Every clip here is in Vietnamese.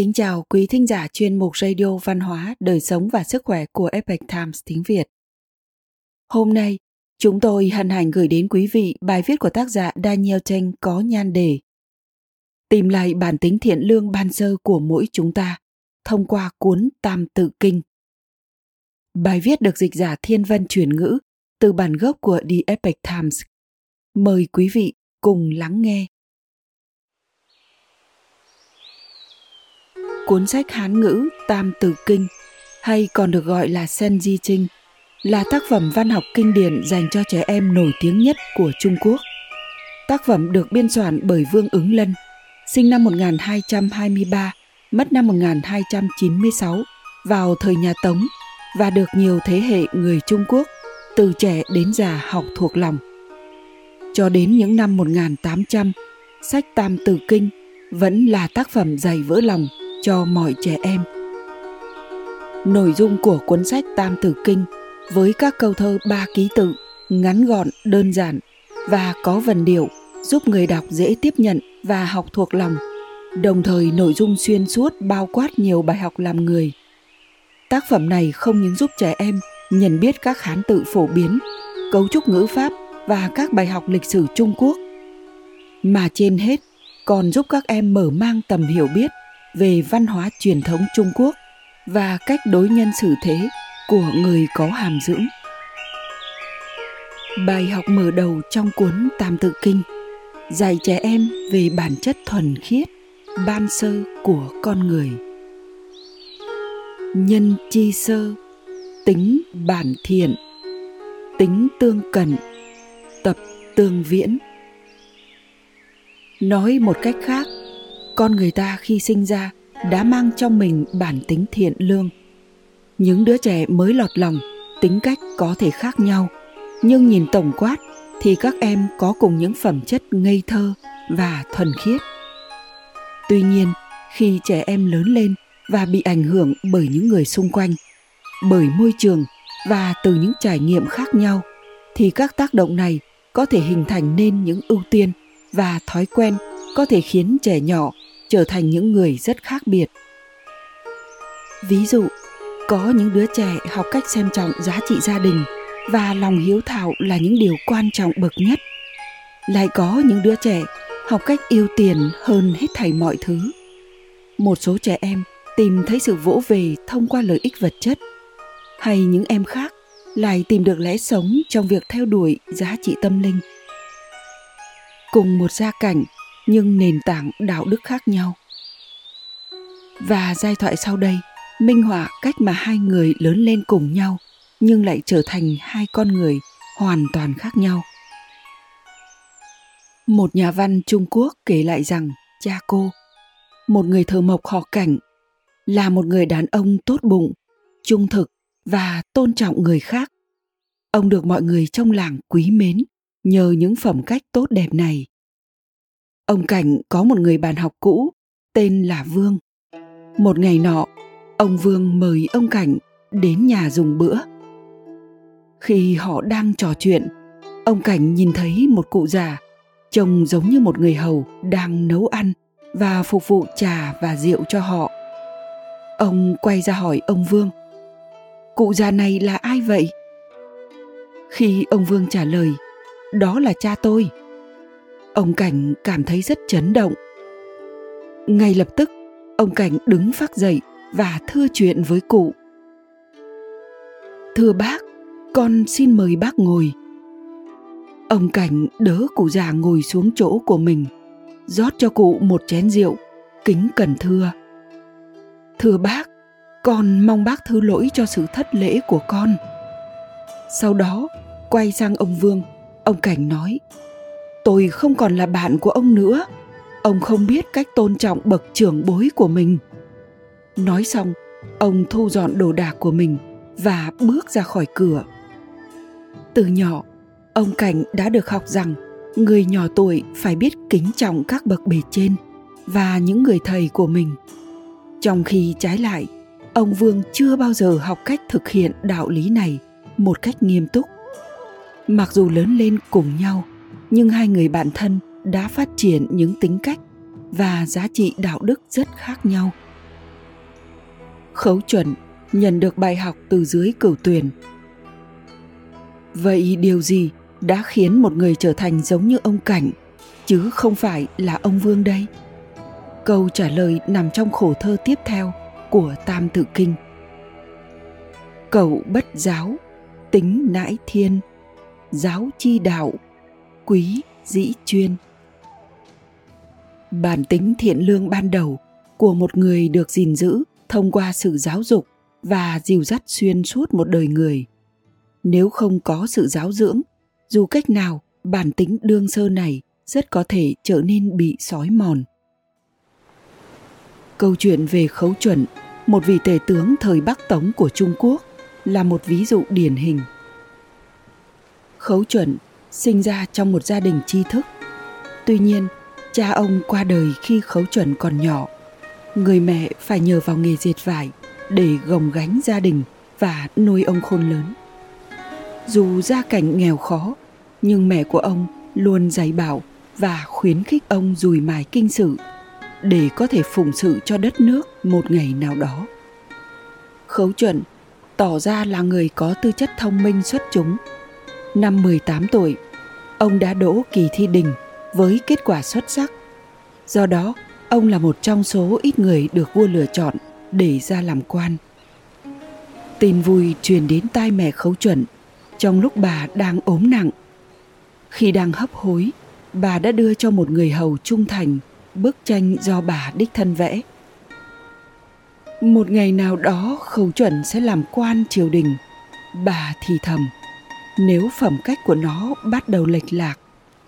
kính chào quý thính giả chuyên mục Radio Văn hóa, Đời sống và Sức khỏe của Epoch Times tiếng Việt. Hôm nay, chúng tôi hân hạnh gửi đến quý vị bài viết của tác giả Daniel Cheng có nhan đề Tìm lại bản tính thiện lương ban sơ của mỗi chúng ta thông qua cuốn Tam Tự Kinh. Bài viết được dịch giả Thiên Vân chuyển ngữ từ bản gốc của The Epoch Times. Mời quý vị cùng lắng nghe. Cuốn sách Hán ngữ Tam Tử Kinh hay còn được gọi là Sen Di Trinh là tác phẩm văn học kinh điển dành cho trẻ em nổi tiếng nhất của Trung Quốc. Tác phẩm được biên soạn bởi Vương Ứng Lân, sinh năm 1223, mất năm 1296 vào thời nhà Tống và được nhiều thế hệ người Trung Quốc từ trẻ đến già học thuộc lòng. Cho đến những năm 1800, sách Tam Tử Kinh vẫn là tác phẩm dày vỡ lòng cho mọi trẻ em. Nội dung của cuốn sách Tam Tử Kinh với các câu thơ ba ký tự, ngắn gọn, đơn giản và có vần điệu giúp người đọc dễ tiếp nhận và học thuộc lòng. Đồng thời nội dung xuyên suốt bao quát nhiều bài học làm người. Tác phẩm này không những giúp trẻ em nhận biết các hán tự phổ biến, cấu trúc ngữ pháp và các bài học lịch sử Trung Quốc, mà trên hết còn giúp các em mở mang tầm hiểu biết về văn hóa truyền thống Trung Quốc và cách đối nhân xử thế của người có hàm dưỡng. Bài học mở đầu trong cuốn Tam Tự Kinh dạy trẻ em về bản chất thuần khiết, ban sơ của con người. Nhân chi sơ, tính bản thiện, tính tương cận, tập tương viễn. Nói một cách khác, con người ta khi sinh ra đã mang trong mình bản tính thiện lương. Những đứa trẻ mới lọt lòng, tính cách có thể khác nhau, nhưng nhìn tổng quát thì các em có cùng những phẩm chất ngây thơ và thuần khiết. Tuy nhiên, khi trẻ em lớn lên và bị ảnh hưởng bởi những người xung quanh, bởi môi trường và từ những trải nghiệm khác nhau, thì các tác động này có thể hình thành nên những ưu tiên và thói quen có thể khiến trẻ nhỏ trở thành những người rất khác biệt. Ví dụ, có những đứa trẻ học cách xem trọng giá trị gia đình và lòng hiếu thảo là những điều quan trọng bậc nhất. Lại có những đứa trẻ học cách yêu tiền hơn hết thảy mọi thứ. Một số trẻ em tìm thấy sự vỗ về thông qua lợi ích vật chất, hay những em khác lại tìm được lẽ sống trong việc theo đuổi giá trị tâm linh. Cùng một gia cảnh nhưng nền tảng đạo đức khác nhau. Và giai thoại sau đây, minh họa cách mà hai người lớn lên cùng nhau, nhưng lại trở thành hai con người hoàn toàn khác nhau. Một nhà văn trung quốc kể lại rằng cha cô, một người thờ mộc họ cảnh, là một người đàn ông tốt bụng, trung thực và tôn trọng người khác. Ông được mọi người trong làng quý mến nhờ những phẩm cách tốt đẹp này ông cảnh có một người bạn học cũ, tên là vương. Một ngày nọ, ông vương mời ông cảnh đến nhà dùng bữa. Khi họ đang trò chuyện, ông cảnh nhìn thấy một cụ già, trông giống như một người hầu đang nấu ăn và phục vụ trà và rượu cho họ. Ông quay ra hỏi ông vương, cụ già này là ai vậy? Khi ông vương trả lời, đó là cha tôi ông cảnh cảm thấy rất chấn động. Ngay lập tức, ông cảnh đứng phát dậy và thưa chuyện với cụ. Thưa bác, con xin mời bác ngồi. Ông cảnh đỡ cụ già ngồi xuống chỗ của mình, rót cho cụ một chén rượu, kính cần thưa. Thưa bác, con mong bác thứ lỗi cho sự thất lễ của con. Sau đó, quay sang ông vương, ông cảnh nói tôi không còn là bạn của ông nữa. Ông không biết cách tôn trọng bậc trưởng bối của mình. Nói xong, ông thu dọn đồ đạc của mình và bước ra khỏi cửa. Từ nhỏ, ông cảnh đã được học rằng người nhỏ tuổi phải biết kính trọng các bậc bề trên và những người thầy của mình. Trong khi trái lại, ông vương chưa bao giờ học cách thực hiện đạo lý này một cách nghiêm túc. Mặc dù lớn lên cùng nhau nhưng hai người bạn thân đã phát triển những tính cách và giá trị đạo đức rất khác nhau Khấu chuẩn nhận được bài học từ dưới cửu tuyền. Vậy điều gì đã khiến một người trở thành giống như ông Cảnh, chứ không phải là ông Vương đây? Câu trả lời nằm trong khổ thơ tiếp theo của Tam Tự Kinh. Cậu bất giáo, tính nãi thiên, giáo chi đạo, quý dĩ chuyên. Bản tính thiện lương ban đầu của một người được gìn giữ thông qua sự giáo dục và dìu dắt xuyên suốt một đời người. Nếu không có sự giáo dưỡng, dù cách nào, bản tính đương sơ này rất có thể trở nên bị sói mòn. Câu chuyện về khấu chuẩn, một vị tể tướng thời Bắc Tống của Trung Quốc, là một ví dụ điển hình. Khấu chuẩn sinh ra trong một gia đình tri thức. Tuy nhiên, cha ông qua đời khi khấu chuẩn còn nhỏ. Người mẹ phải nhờ vào nghề dệt vải để gồng gánh gia đình và nuôi ông khôn lớn. Dù gia cảnh nghèo khó, nhưng mẹ của ông luôn dạy bảo và khuyến khích ông dùi mài kinh sự để có thể phụng sự cho đất nước một ngày nào đó. Khấu chuẩn tỏ ra là người có tư chất thông minh xuất chúng. Năm 18 tuổi, ông đã đỗ kỳ thi đình với kết quả xuất sắc. Do đó, ông là một trong số ít người được vua lựa chọn để ra làm quan. Tin vui truyền đến tai mẹ khấu chuẩn trong lúc bà đang ốm nặng. Khi đang hấp hối, bà đã đưa cho một người hầu trung thành bức tranh do bà đích thân vẽ. Một ngày nào đó khấu chuẩn sẽ làm quan triều đình. Bà thì thầm, nếu phẩm cách của nó bắt đầu lệch lạc,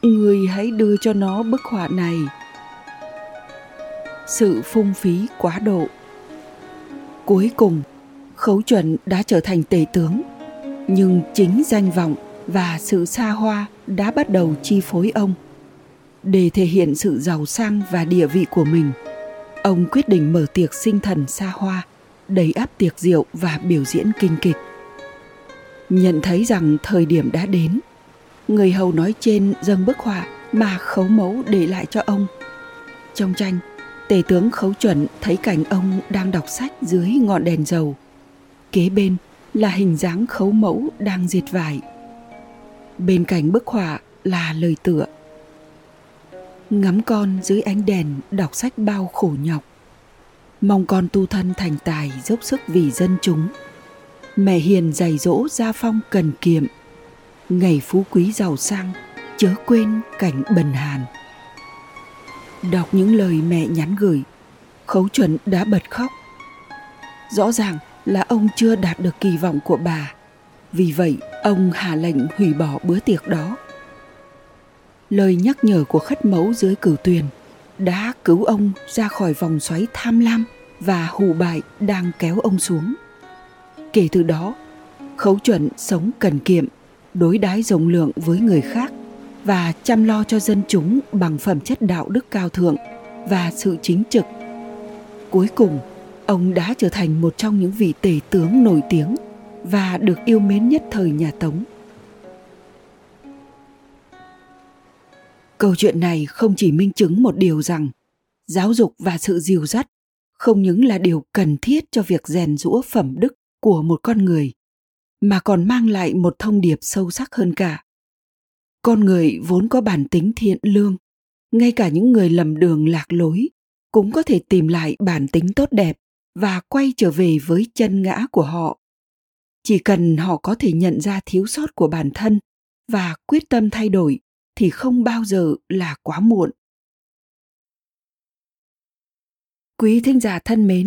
người hãy đưa cho nó bức họa này. Sự phung phí quá độ Cuối cùng, Khấu Chuẩn đã trở thành tể tướng, nhưng chính danh vọng và sự xa hoa đã bắt đầu chi phối ông. Để thể hiện sự giàu sang và địa vị của mình, ông quyết định mở tiệc sinh thần xa hoa, đầy áp tiệc rượu và biểu diễn kinh kịch. Nhận thấy rằng thời điểm đã đến, người hầu nói trên dâng bức họa mà khấu mẫu để lại cho ông. Trong tranh, Tể tướng Khấu Chuẩn thấy cảnh ông đang đọc sách dưới ngọn đèn dầu. Kế bên là hình dáng khấu mẫu đang diệt vải. Bên cạnh bức họa là lời tựa. Ngắm con dưới ánh đèn đọc sách bao khổ nhọc. Mong con tu thân thành tài dốc sức vì dân chúng. Mẹ hiền dạy dỗ gia phong cần kiệm. Ngày phú quý giàu sang, chớ quên cảnh bần hàn. Đọc những lời mẹ nhắn gửi, Khấu chuẩn đã bật khóc. Rõ ràng là ông chưa đạt được kỳ vọng của bà. Vì vậy, ông hạ lệnh hủy bỏ bữa tiệc đó. Lời nhắc nhở của khất mẫu dưới cửu tuyền đã cứu ông ra khỏi vòng xoáy tham lam và hù bại đang kéo ông xuống. Kể từ đó, Khấu chuẩn sống cần kiệm, đối đãi rộng lượng với người khác và chăm lo cho dân chúng bằng phẩm chất đạo đức cao thượng và sự chính trực. Cuối cùng, ông đã trở thành một trong những vị tể tướng nổi tiếng và được yêu mến nhất thời nhà Tống. Câu chuyện này không chỉ minh chứng một điều rằng giáo dục và sự dìu dắt không những là điều cần thiết cho việc rèn rũa phẩm đức của một con người, mà còn mang lại một thông điệp sâu sắc hơn cả. Con người vốn có bản tính thiện lương, ngay cả những người lầm đường lạc lối cũng có thể tìm lại bản tính tốt đẹp và quay trở về với chân ngã của họ. Chỉ cần họ có thể nhận ra thiếu sót của bản thân và quyết tâm thay đổi thì không bao giờ là quá muộn. Quý thính giả thân mến